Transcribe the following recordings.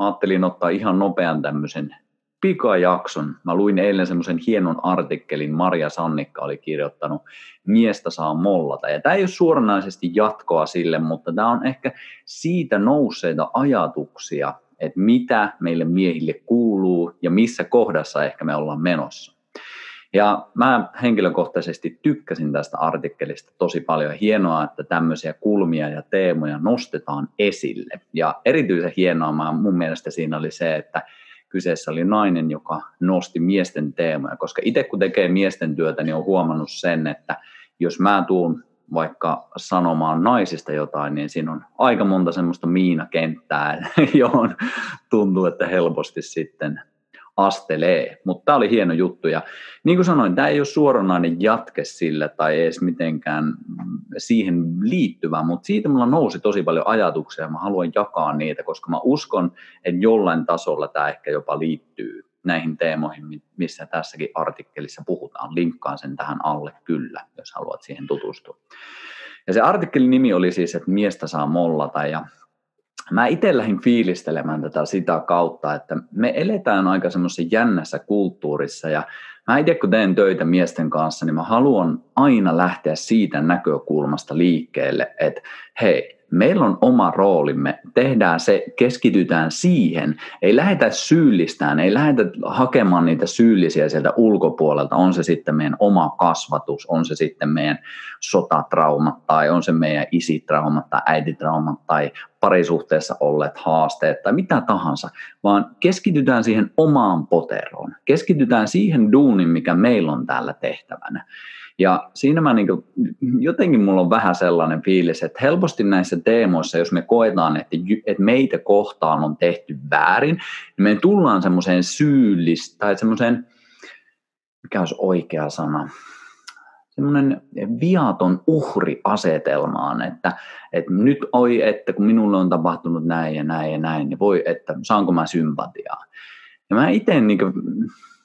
Mä ajattelin ottaa ihan nopean tämmöisen pikajakson. Mä luin eilen semmoisen hienon artikkelin, Maria Sannikka oli kirjoittanut Miestä saa mollata. Ja tämä ei ole suoranaisesti jatkoa sille, mutta tämä on ehkä siitä nousseita ajatuksia, että mitä meille miehille kuuluu ja missä kohdassa ehkä me ollaan menossa. Ja mä henkilökohtaisesti tykkäsin tästä artikkelista tosi paljon. Hienoa, että tämmöisiä kulmia ja teemoja nostetaan esille. Ja erityisen hienoa mun mielestä siinä oli se, että kyseessä oli nainen, joka nosti miesten teemoja. Koska itse kun tekee miesten työtä, niin on huomannut sen, että jos mä tuun vaikka sanomaan naisista jotain, niin siinä on aika monta semmoista miinakenttää, johon tuntuu, että helposti sitten astelee. Mutta tämä oli hieno juttu ja niin kuin sanoin, tämä ei ole suoranainen jatke sille tai edes mitenkään siihen liittyvä, mutta siitä mulla nousi tosi paljon ajatuksia ja mä haluan jakaa niitä, koska mä uskon, että jollain tasolla tämä ehkä jopa liittyy näihin teemoihin, missä tässäkin artikkelissa puhutaan. Linkkaan sen tähän alle kyllä, jos haluat siihen tutustua. Ja se artikkelin nimi oli siis, että miestä saa mollata ja mä itse lähdin fiilistelemään tätä sitä kautta, että me eletään aika semmoisessa jännässä kulttuurissa ja mä itse kun teen töitä miesten kanssa, niin mä haluan aina lähteä siitä näkökulmasta liikkeelle, että hei, meillä on oma roolimme, tehdään se, keskitytään siihen, ei lähdetä syyllistään, ei lähdetä hakemaan niitä syyllisiä sieltä ulkopuolelta, on se sitten meidän oma kasvatus, on se sitten meidän sotatraumat tai on se meidän isitraumat tai äititraumat tai parisuhteessa olleet haasteet tai mitä tahansa, vaan keskitytään siihen omaan poteroon, keskitytään siihen duunin, mikä meillä on täällä tehtävänä. Ja siinä mä niin kuin, jotenkin mulla on vähän sellainen fiilis, että helposti näissä teemoissa, jos me koetaan, että, että meitä kohtaan on tehty väärin, niin me tullaan semmoiseen syyllistä tai semmoiseen, mikä olisi oikea sana, semmoinen viaton uhriasetelmaan, että, että nyt oi, että kun minulle on tapahtunut näin ja näin ja näin, niin voi, että saanko mä sympatiaa. Ja mä itse niin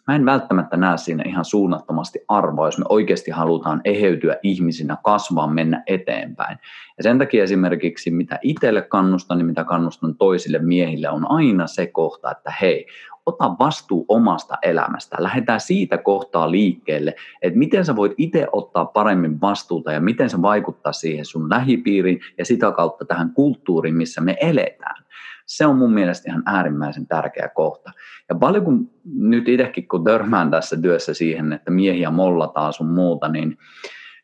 mä en välttämättä näe siinä ihan suunnattomasti arvoa, jos me oikeasti halutaan eheytyä ihmisinä, kasvaa, mennä eteenpäin. Ja sen takia esimerkiksi mitä itselle kannustan ja mitä kannustan toisille miehille on aina se kohta, että hei, ota vastuu omasta elämästä. Lähdetään siitä kohtaa liikkeelle, että miten sä voit itse ottaa paremmin vastuuta ja miten se vaikuttaa siihen sun lähipiiriin ja sitä kautta tähän kulttuuriin, missä me eletään. Se on mun mielestä ihan äärimmäisen tärkeä kohta. Ja paljon kun nyt itsekin kun törmään tässä työssä siihen, että miehiä mollataan sun muuta, niin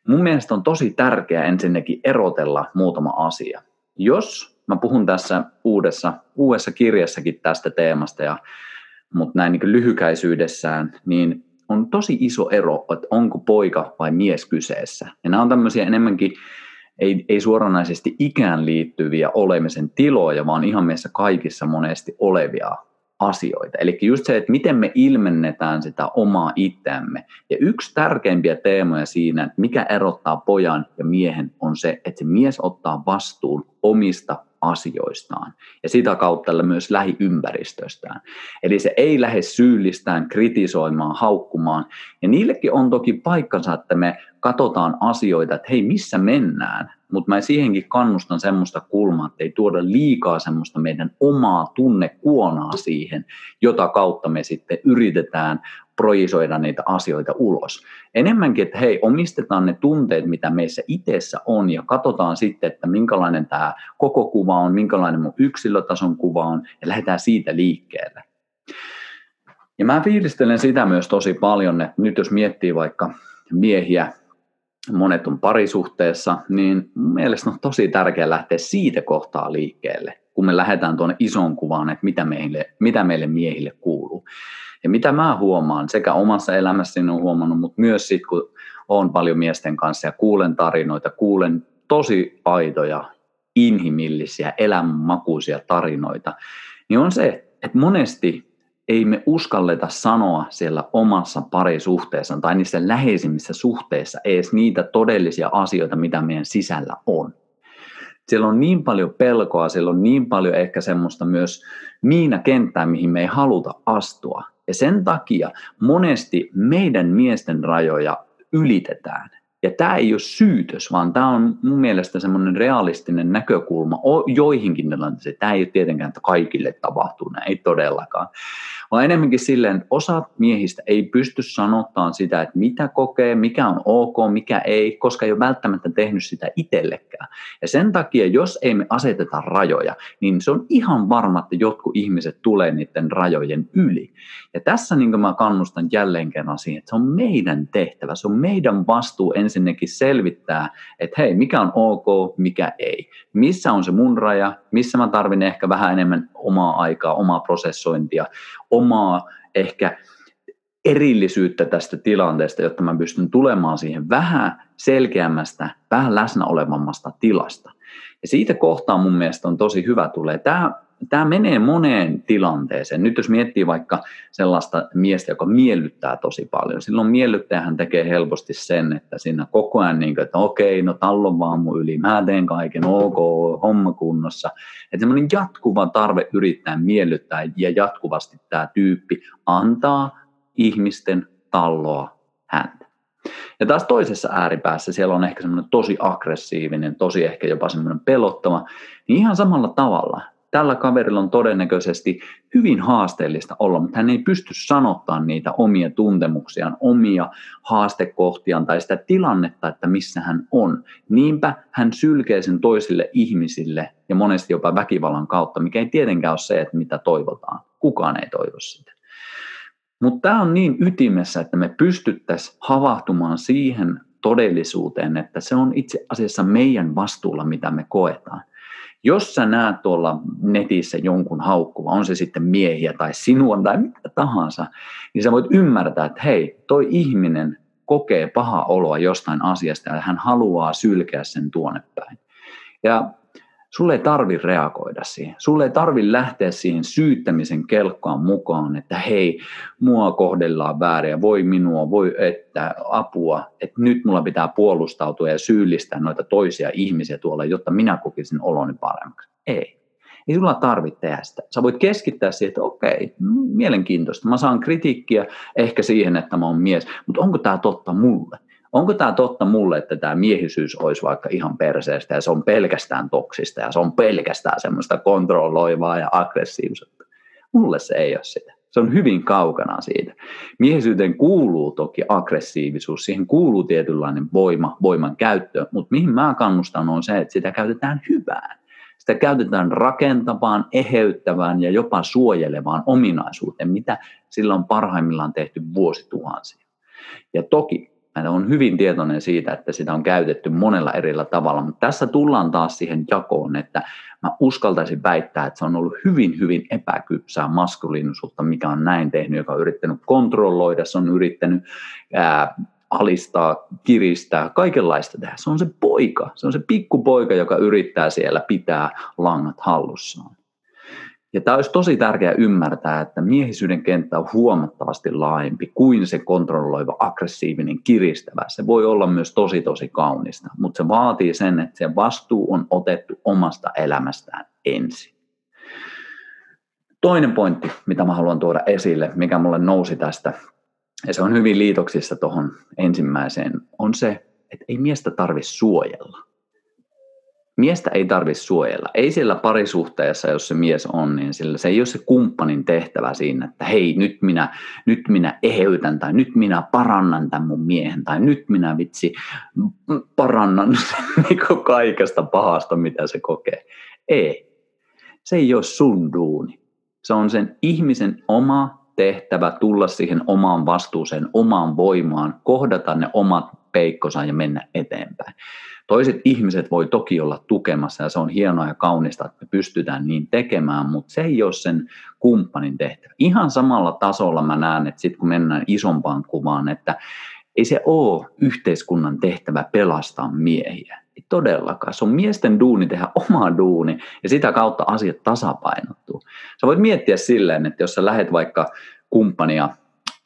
mun mielestä on tosi tärkeää ensinnäkin erotella muutama asia. Jos mä puhun tässä uudessa, uudessa kirjassakin tästä teemasta, ja, mutta näin niin lyhykäisyydessään, niin on tosi iso ero, että onko poika vai mies kyseessä. Ja nämä on tämmöisiä enemmänkin ei, ei suoranaisesti ikään liittyviä olemisen tiloja, vaan ihan meissä kaikissa monesti olevia asioita. Eli just se, että miten me ilmennetään sitä omaa itseämme. Ja yksi tärkeimpiä teemoja siinä, että mikä erottaa pojan ja miehen, on se, että se mies ottaa vastuun omista asioistaan ja sitä kautta myös lähiympäristöstään. Eli se ei lähde syyllistään, kritisoimaan, haukkumaan. Ja niillekin on toki paikkansa, että me katsotaan asioita, että hei, missä mennään. Mutta mä siihenkin kannustan semmoista kulmaa, että ei tuoda liikaa semmoista meidän omaa tunnekuonaa siihen, jota kautta me sitten yritetään projisoida niitä asioita ulos. Enemmänkin, että hei, omistetaan ne tunteet, mitä meissä itsessä on, ja katsotaan sitten, että minkälainen tämä koko kuva on, minkälainen mun yksilötason kuva on, ja lähdetään siitä liikkeelle. Ja mä fiilistelen sitä myös tosi paljon, että nyt jos miettii vaikka miehiä, monet on parisuhteessa, niin mun mielestä on tosi tärkeää lähteä siitä kohtaa liikkeelle, kun me lähdetään tuonne ison kuvaan, että mitä meille, mitä meille miehille kuuluu. Ja mitä mä huomaan, sekä omassa elämässäni on huomannut, mutta myös sitten kun olen paljon miesten kanssa ja kuulen tarinoita, kuulen tosi aitoja, inhimillisiä, elämänmakuisia tarinoita, niin on se, että monesti ei me uskalleta sanoa siellä omassa parisuhteessa tai niissä läheisimmissä suhteissa edes niitä todellisia asioita, mitä meidän sisällä on. Siellä on niin paljon pelkoa, siellä on niin paljon ehkä semmoista myös miina kenttää, mihin me ei haluta astua. Ja sen takia monesti meidän miesten rajoja ylitetään. Ja tämä ei ole syytös, vaan tämä on mun mielestä semmoinen realistinen näkökulma joihinkin tilanteisiin. Tämä ei ole tietenkään, että kaikille tapahtuu, näin ei todellakaan vaan enemmänkin silleen, osa miehistä ei pysty sanottaan sitä, että mitä kokee, mikä on ok, mikä ei, koska ei ole välttämättä tehnyt sitä itsellekään. Ja sen takia, jos ei me aseteta rajoja, niin se on ihan varma, että jotkut ihmiset tulee niiden rajojen yli. Ja tässä niin mä kannustan jälleen kerran siihen, että se on meidän tehtävä, se on meidän vastuu ensinnäkin selvittää, että hei, mikä on ok, mikä ei. Missä on se mun raja, missä mä tarvin ehkä vähän enemmän omaa aikaa, omaa prosessointia, omaa ehkä erillisyyttä tästä tilanteesta, jotta mä pystyn tulemaan siihen vähän selkeämmästä, vähän läsnä olevammasta tilasta. Ja siitä kohtaa mun mielestä on tosi hyvä tulee. Tämä tämä menee moneen tilanteeseen. Nyt jos miettii vaikka sellaista miestä, joka miellyttää tosi paljon, silloin miellyttäjähän tekee helposti sen, että siinä koko ajan, niin kuin, että okei, no tallon vaan mun yli, mä teen kaiken, ok, homma kunnossa. Että semmoinen jatkuva tarve yrittää miellyttää ja jatkuvasti tämä tyyppi antaa ihmisten talloa häntä. Ja taas toisessa ääripäässä siellä on ehkä semmoinen tosi aggressiivinen, tosi ehkä jopa semmoinen pelottava, niin ihan samalla tavalla tällä kaverilla on todennäköisesti hyvin haasteellista olla, mutta hän ei pysty sanottamaan niitä omia tuntemuksiaan, omia haastekohtiaan tai sitä tilannetta, että missä hän on. Niinpä hän sylkee sen toisille ihmisille ja monesti jopa väkivallan kautta, mikä ei tietenkään ole se, että mitä toivotaan. Kukaan ei toivo sitä. Mutta tämä on niin ytimessä, että me pystyttäisiin havahtumaan siihen todellisuuteen, että se on itse asiassa meidän vastuulla, mitä me koetaan. Jos sä näet tuolla netissä jonkun haukkuva, on se sitten miehiä tai sinua tai mitä tahansa, niin sä voit ymmärtää, että hei, toi ihminen kokee paha oloa jostain asiasta ja hän haluaa sylkeä sen tuonne päin. Ja sulle ei tarvi reagoida siihen. Sulle ei tarvi lähteä siihen syyttämisen kelkkaan mukaan, että hei, mua kohdellaan väärin voi minua, voi että apua, että nyt mulla pitää puolustautua ja syyllistää noita toisia ihmisiä tuolla, jotta minä kokisin oloni paremmaksi. Ei. Ei sulla tarvitse tehdä sitä. Sä voit keskittää siihen, että okei, mielenkiintoista. Mä saan kritiikkiä ehkä siihen, että mä oon mies, mutta onko tämä totta mulle? Onko tämä totta mulle, että tämä miehisyys olisi vaikka ihan perseestä ja se on pelkästään toksista ja se on pelkästään semmoista kontrolloivaa ja aggressiivisuutta. Mulle se ei ole sitä. Se on hyvin kaukana siitä. Miehisyyteen kuuluu toki aggressiivisuus, siihen kuuluu tietynlainen voima, voiman käyttö, mutta mihin mä kannustan on se, että sitä käytetään hyvään. Sitä käytetään rakentavaan, eheyttävään ja jopa suojelevaan ominaisuuteen, mitä sillä on parhaimmillaan tehty vuosituhansia. Ja toki Olen hyvin tietoinen siitä, että sitä on käytetty monella erillä tavalla, mutta tässä tullaan taas siihen jakoon, että mä uskaltaisin väittää, että se on ollut hyvin, hyvin epäkypsää maskuliinisuutta, mikä on näin tehnyt, joka on yrittänyt kontrolloida, se on yrittänyt ää, alistaa, kiristää, kaikenlaista tehdä. Se on se poika, se on se pikkupoika, joka yrittää siellä pitää langat hallussaan. Ja tämä olisi tosi tärkeää ymmärtää, että miehisyyden kenttä on huomattavasti laajempi kuin se kontrolloiva, aggressiivinen, kiristävä. Se voi olla myös tosi tosi kaunista, mutta se vaatii sen, että se vastuu on otettu omasta elämästään ensin. Toinen pointti, mitä mä haluan tuoda esille, mikä mulle nousi tästä, ja se on hyvin liitoksissa tuohon ensimmäiseen, on se, että ei miestä tarvitse suojella miestä ei tarvitse suojella. Ei siellä parisuhteessa, jos se mies on, niin sillä se ei ole se kumppanin tehtävä siinä, että hei, nyt minä, nyt minä eheytän tai nyt minä parannan tämän mun miehen tai nyt minä vitsi parannan niin kaikesta pahasta, mitä se kokee. Ei. Se ei ole sun duuni. Se on sen ihmisen oma tehtävä tulla siihen omaan vastuuseen, omaan voimaan, kohdata ne omat peikkosa ja mennä eteenpäin. Toiset ihmiset voi toki olla tukemassa ja se on hienoa ja kaunista, että me pystytään niin tekemään, mutta se ei ole sen kumppanin tehtävä. Ihan samalla tasolla mä näen, että sitten kun mennään isompaan kuvaan, että ei se ole yhteiskunnan tehtävä pelastaa miehiä. Ei todellakaan. Se on miesten duuni tehdä oma duuni ja sitä kautta asiat tasapainottuu. Sä voit miettiä silleen, että jos sä lähet vaikka kumppania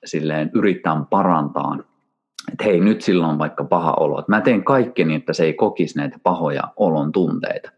silleen yrittää parantaa, että hei nyt silloin on vaikka paha olo, että mä teen kaikki niin, että se ei kokisi näitä pahoja olon tunteita,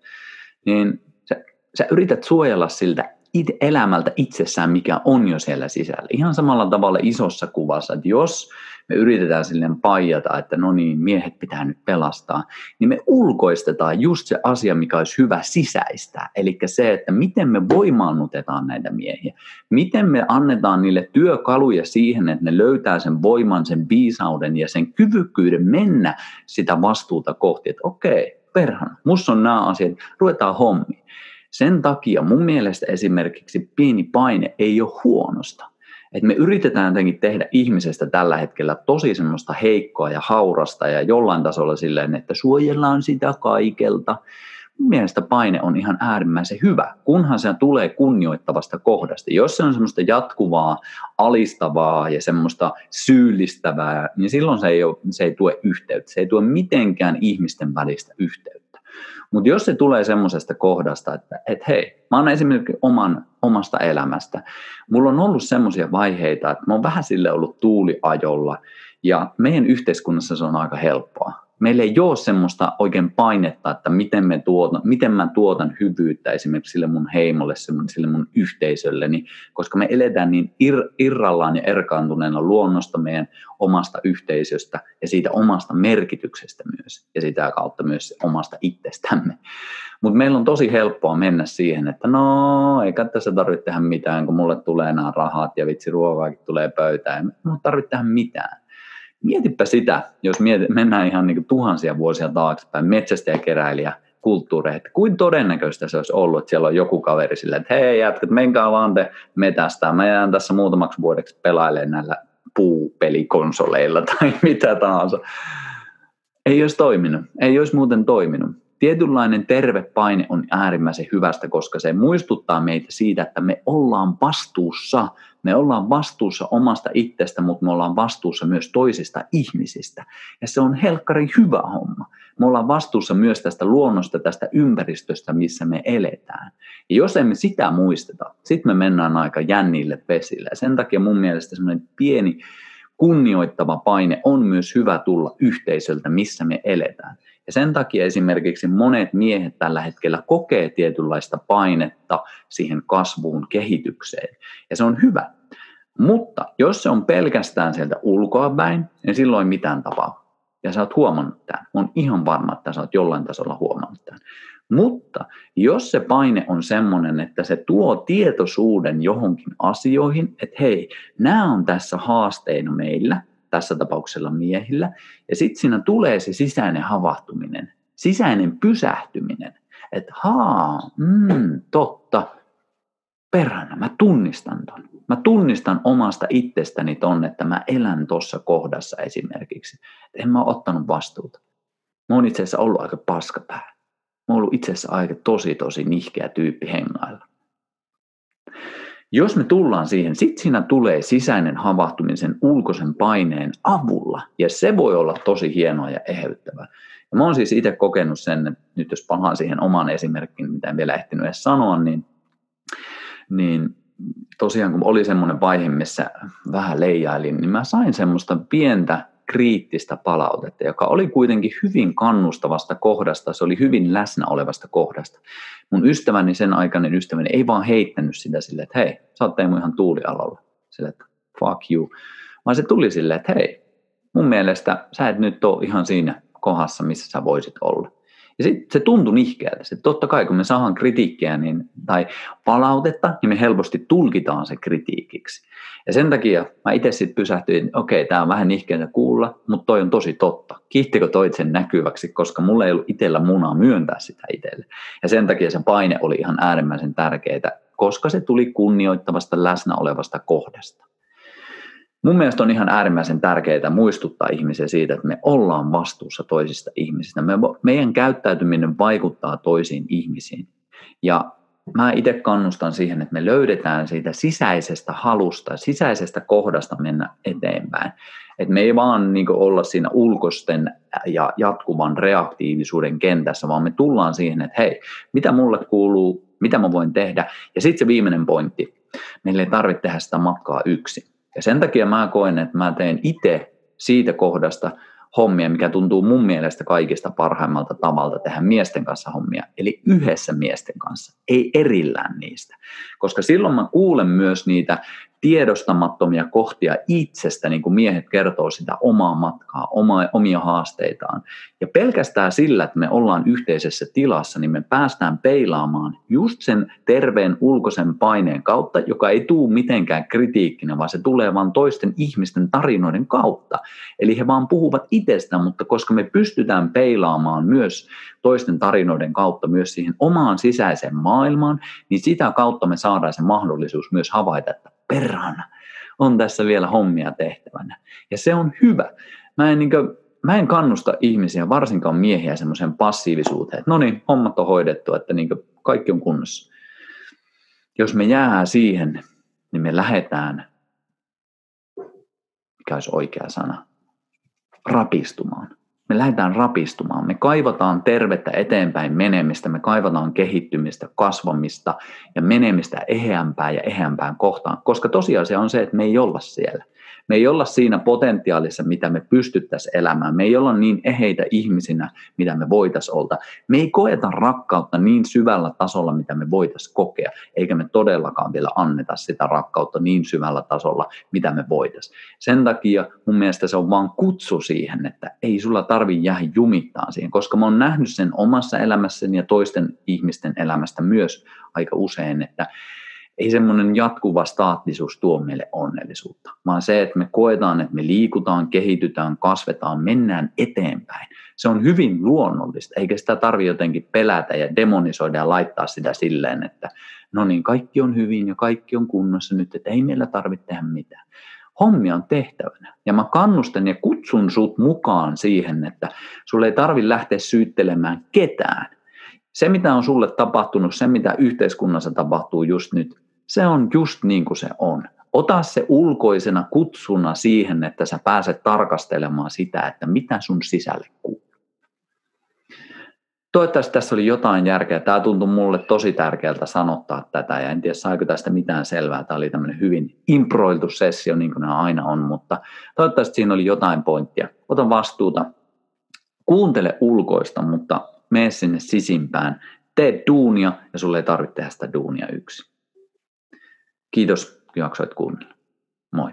niin sä, sä yrität suojella siltä it, elämältä itsessään, mikä on jo siellä sisällä. Ihan samalla tavalla isossa kuvassa, että jos me yritetään silleen paijata, että no niin, miehet pitää nyt pelastaa, niin me ulkoistetaan just se asia, mikä olisi hyvä sisäistää. Eli se, että miten me voimaannutetaan näitä miehiä. Miten me annetaan niille työkaluja siihen, että ne löytää sen voiman, sen viisauden ja sen kyvykkyyden mennä sitä vastuuta kohti. Että okei, perhana, musta on nämä asiat, ruvetaan hommiin. Sen takia mun mielestä esimerkiksi pieni paine ei ole huonosta. Et me yritetään jotenkin tehdä ihmisestä tällä hetkellä tosi semmoista heikkoa ja haurasta ja jollain tasolla silleen, että suojellaan sitä kaikelta. Mun mielestä paine on ihan äärimmäisen hyvä, kunhan se tulee kunnioittavasta kohdasta. Jos se on semmoista jatkuvaa, alistavaa ja semmoista syyllistävää, niin silloin se ei, ole, se ei tue yhteyttä. Se ei tue mitenkään ihmisten välistä yhteyttä. Mutta jos se tulee semmoisesta kohdasta, että et hei, mä oon esimerkiksi oman, omasta elämästä. Mulla on ollut semmoisia vaiheita, että mä oon vähän sille ollut tuuliajolla ja meidän yhteiskunnassa se on aika helppoa meillä ei ole semmoista oikein painetta, että miten, me tuotan, miten mä tuotan hyvyyttä esimerkiksi sille mun heimolle, sille mun yhteisölleni, koska me eletään niin ir, irrallaan ja erkaantuneena luonnosta meidän omasta yhteisöstä ja siitä omasta merkityksestä myös ja sitä kautta myös omasta itsestämme. Mutta meillä on tosi helppoa mennä siihen, että no eikä tässä tarvitse tehdä mitään, kun mulle tulee nämä rahat ja vitsi ruokaakin tulee pöytään, ei tarvitse tehdä mitään Mietipä sitä, jos mieti, mennään ihan niin tuhansia vuosia taaksepäin, metsästäjäkeräilijä, kulttuureihin, että kuin todennäköistä se olisi ollut, että siellä on joku kaveri silleen, että hei jätkät, menkää vaan te metästään, mä jään tässä muutamaksi vuodeksi pelailemaan näillä puupelikonsoleilla tai mitä tahansa. Ei olisi toiminut, ei olisi muuten toiminut. Tietynlainen terve paine on äärimmäisen hyvästä, koska se muistuttaa meitä siitä, että me ollaan vastuussa. Me ollaan vastuussa omasta itsestä, mutta me ollaan vastuussa myös toisista ihmisistä. Ja se on helkkari hyvä homma. Me ollaan vastuussa myös tästä luonnosta, tästä ympäristöstä, missä me eletään. Ja jos emme sitä muisteta, sitten me mennään aika jännille vesille. Ja sen takia mun mielestä semmoinen pieni kunnioittava paine on myös hyvä tulla yhteisöltä, missä me eletään. Ja sen takia esimerkiksi monet miehet tällä hetkellä kokee tietynlaista painetta siihen kasvuun, kehitykseen. Ja se on hyvä. Mutta jos se on pelkästään sieltä ulkoa päin, niin silloin mitään tapahdu. Ja sä oot huomannut tämän. on ihan varma, että sä oot jollain tasolla huomannut tämän. Mutta jos se paine on semmoinen, että se tuo tietoisuuden johonkin asioihin, että hei, nämä on tässä haasteina meillä, tässä tapauksella miehillä. Ja sitten siinä tulee se sisäinen havahtuminen, sisäinen pysähtyminen, että haa, mm, totta, perhana, mä tunnistan ton. Mä tunnistan omasta itsestäni ton, että mä elän tuossa kohdassa esimerkiksi. Että en mä ole ottanut vastuuta. Mä oon itse asiassa ollut aika paskapää. Mä oon ollut itse asiassa aika tosi tosi nihkeä tyyppi hengailla. Jos me tullaan siihen, sitten siinä tulee sisäinen havahtumisen ulkoisen paineen avulla, ja se voi olla tosi hienoa ja eheyttävää. Ja mä oon siis itse kokenut sen, nyt jos palaan siihen oman esimerkkiin, mitä en vielä ehtinyt edes sanoa, niin, niin tosiaan kun oli semmoinen vaihe, missä vähän leijailin, niin mä sain semmoista pientä kriittistä palautetta, joka oli kuitenkin hyvin kannustavasta kohdasta, se oli hyvin läsnä olevasta kohdasta. Mun ystäväni, sen aikainen ystäväni, ei vaan heittänyt sitä silleen, että hei, sä oot Teemu ihan tuulialalla. Silleen, että fuck you. Vaan se tuli silleen, että hei, mun mielestä sä et nyt ole ihan siinä kohdassa, missä sä voisit olla. Ja sitten se tuntui nihkeältä. Sitten totta kai, kun me saadaan kritiikkiä niin, tai palautetta, niin me helposti tulkitaan se kritiikiksi. Ja sen takia mä itse sitten pysähtyin, että okei, tämä on vähän nihkeältä kuulla, mutta toi on tosi totta. Kiittikö toit sen näkyväksi, koska mulla ei ollut itsellä munaa myöntää sitä itselle. Ja sen takia se paine oli ihan äärimmäisen tärkeää, koska se tuli kunnioittavasta läsnä olevasta kohdasta. Mun mielestä on ihan äärimmäisen tärkeää muistuttaa ihmisiä siitä, että me ollaan vastuussa toisista ihmisistä. Me, meidän käyttäytyminen vaikuttaa toisiin ihmisiin. Ja mä itse kannustan siihen, että me löydetään siitä sisäisestä halusta, sisäisestä kohdasta mennä eteenpäin. Että me ei vaan niin olla siinä ulkoisten ja jatkuvan reaktiivisuuden kentässä, vaan me tullaan siihen, että hei, mitä mulle kuuluu, mitä mä voin tehdä. Ja sitten se viimeinen pointti, meillä ei tarvitse tehdä sitä matkaa yksin. Ja sen takia mä koen, että mä teen itse siitä kohdasta hommia, mikä tuntuu mun mielestä kaikista parhaimmalta tavalta tehdä miesten kanssa hommia, eli yhdessä miesten kanssa, ei erillään niistä. Koska silloin mä kuulen myös niitä tiedostamattomia kohtia itsestä, niin kuin miehet kertoo sitä omaa matkaa, oma, omia haasteitaan. Ja pelkästään sillä, että me ollaan yhteisessä tilassa, niin me päästään peilaamaan just sen terveen ulkoisen paineen kautta, joka ei tule mitenkään kritiikkinä, vaan se tulee vain toisten ihmisten tarinoiden kautta. Eli he vaan puhuvat itsestä, mutta koska me pystytään peilaamaan myös toisten tarinoiden kautta myös siihen omaan sisäiseen maailmaan, niin sitä kautta me saadaan se mahdollisuus myös havaita, että perhana, on tässä vielä hommia tehtävänä. Ja se on hyvä. Mä en, niin kuin, mä en kannusta ihmisiä, varsinkaan miehiä, semmoiseen passiivisuuteen, että no niin, hommat on hoidettu, että niin kuin, kaikki on kunnossa. Jos me jäädään siihen, niin me lähdetään, mikä olisi oikea sana, rapistumaan me lähdetään rapistumaan. Me kaivataan tervettä eteenpäin menemistä, me kaivataan kehittymistä, kasvamista ja menemistä eheämpään ja eheämpään kohtaan, koska tosiasia on se, että me ei olla siellä. Me ei olla siinä potentiaalissa, mitä me pystyttäisiin elämään. Me ei olla niin eheitä ihmisinä, mitä me voitaisiin olla. Me ei koeta rakkautta niin syvällä tasolla, mitä me voitaisiin kokea, eikä me todellakaan vielä anneta sitä rakkautta niin syvällä tasolla, mitä me voitaisiin. Sen takia mun mielestä se on vaan kutsu siihen, että ei sulla tarvi jäädä jumittaan siihen, koska mä oon nähnyt sen omassa elämässäni ja toisten ihmisten elämästä myös aika usein, että ei semmoinen jatkuva staattisuus tuo meille onnellisuutta, vaan se, että me koetaan, että me liikutaan, kehitytään, kasvetaan, mennään eteenpäin. Se on hyvin luonnollista, eikä sitä tarvitse jotenkin pelätä ja demonisoida ja laittaa sitä silleen, että no niin, kaikki on hyvin ja kaikki on kunnossa nyt, että ei meillä tarvitse tehdä mitään. Hommia on tehtävänä. Ja mä kannustan ja kutsun sut mukaan siihen, että sulle ei tarvitse lähteä syyttelemään ketään. Se, mitä on sulle tapahtunut, se, mitä yhteiskunnassa tapahtuu just nyt, se on just niin kuin se on. Ota se ulkoisena kutsuna siihen, että sä pääset tarkastelemaan sitä, että mitä sun sisälle kuuluu. Toivottavasti tässä oli jotain järkeä. Tämä tuntui mulle tosi tärkeältä sanottaa tätä ja en tiedä saiko tästä mitään selvää. Tämä oli tämmöinen hyvin improiltu sessio niin kuin aina on, mutta toivottavasti siinä oli jotain pointtia. Ota vastuuta, kuuntele ulkoista, mutta mene sinne sisimpään, tee duunia ja sulle ei tarvitse tehdä sitä duunia yksin. Kiitos, jaksoit kuunnella. Moi.